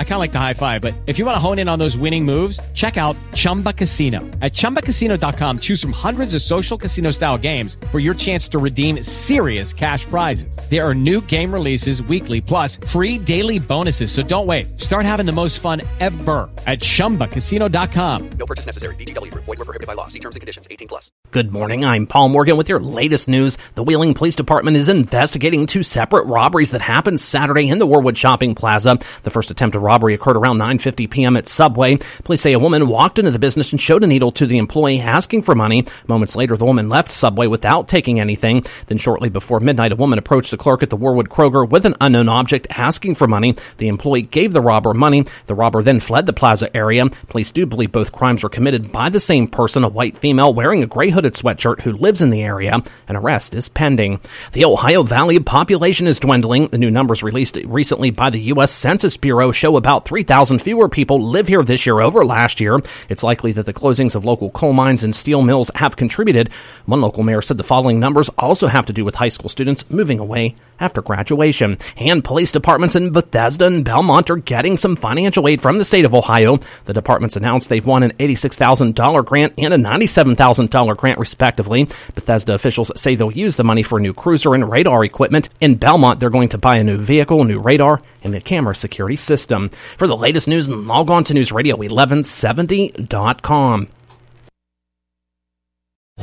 I kind of like the high five, but if you want to hone in on those winning moves, check out Chumba Casino. At ChumbaCasino.com, choose from hundreds of social casino style games for your chance to redeem serious cash prizes. There are new game releases weekly, plus free daily bonuses. So don't wait. Start having the most fun ever at ChumbaCasino.com. No purchase necessary. VGW Group. Void were prohibited by law. See terms and conditions. 18 plus. Good morning. I'm Paul Morgan with your latest news. The Wheeling Police Department is investigating two separate robberies that happened Saturday in the Warwood Shopping Plaza. The first attempted robbery occurred around 9:50 p.m. at Subway. Police say a woman walked into the business and showed a needle to the employee asking for money. Moments later, the woman left Subway without taking anything. Then shortly before midnight, a woman approached the clerk at the Warwood Kroger with an unknown object asking for money. The employee gave the robber money. The robber then fled the plaza area. Police do believe both crimes were committed by the same person, a white female wearing a gray hooded sweatshirt who lives in the area. An arrest is pending. The Ohio Valley population is dwindling. The new numbers released recently by the U.S. Census Bureau show about 3,000 fewer people live here this year over last year. It's likely that the closings of local coal mines and steel mills have contributed. One local mayor said the following numbers also have to do with high school students moving away after graduation. And police departments in Bethesda and Belmont are getting some financial aid from the state of Ohio. The departments announced they've won an $86,000 grant and a $97,000 grant, respectively. Bethesda officials say they'll use the money for new cruiser and radar equipment. In Belmont, they're going to buy a new vehicle, new radar, and a camera security system. For the latest news, log on to newsradio1170.com.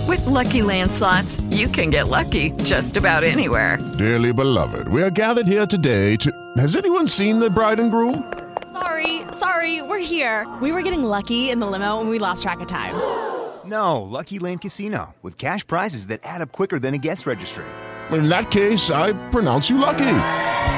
With Lucky Land slots, you can get lucky just about anywhere. Dearly beloved, we are gathered here today to. Has anyone seen the bride and groom? Sorry, sorry, we're here. We were getting lucky in the limo and we lost track of time. No, Lucky Land Casino, with cash prizes that add up quicker than a guest registry. In that case, I pronounce you lucky.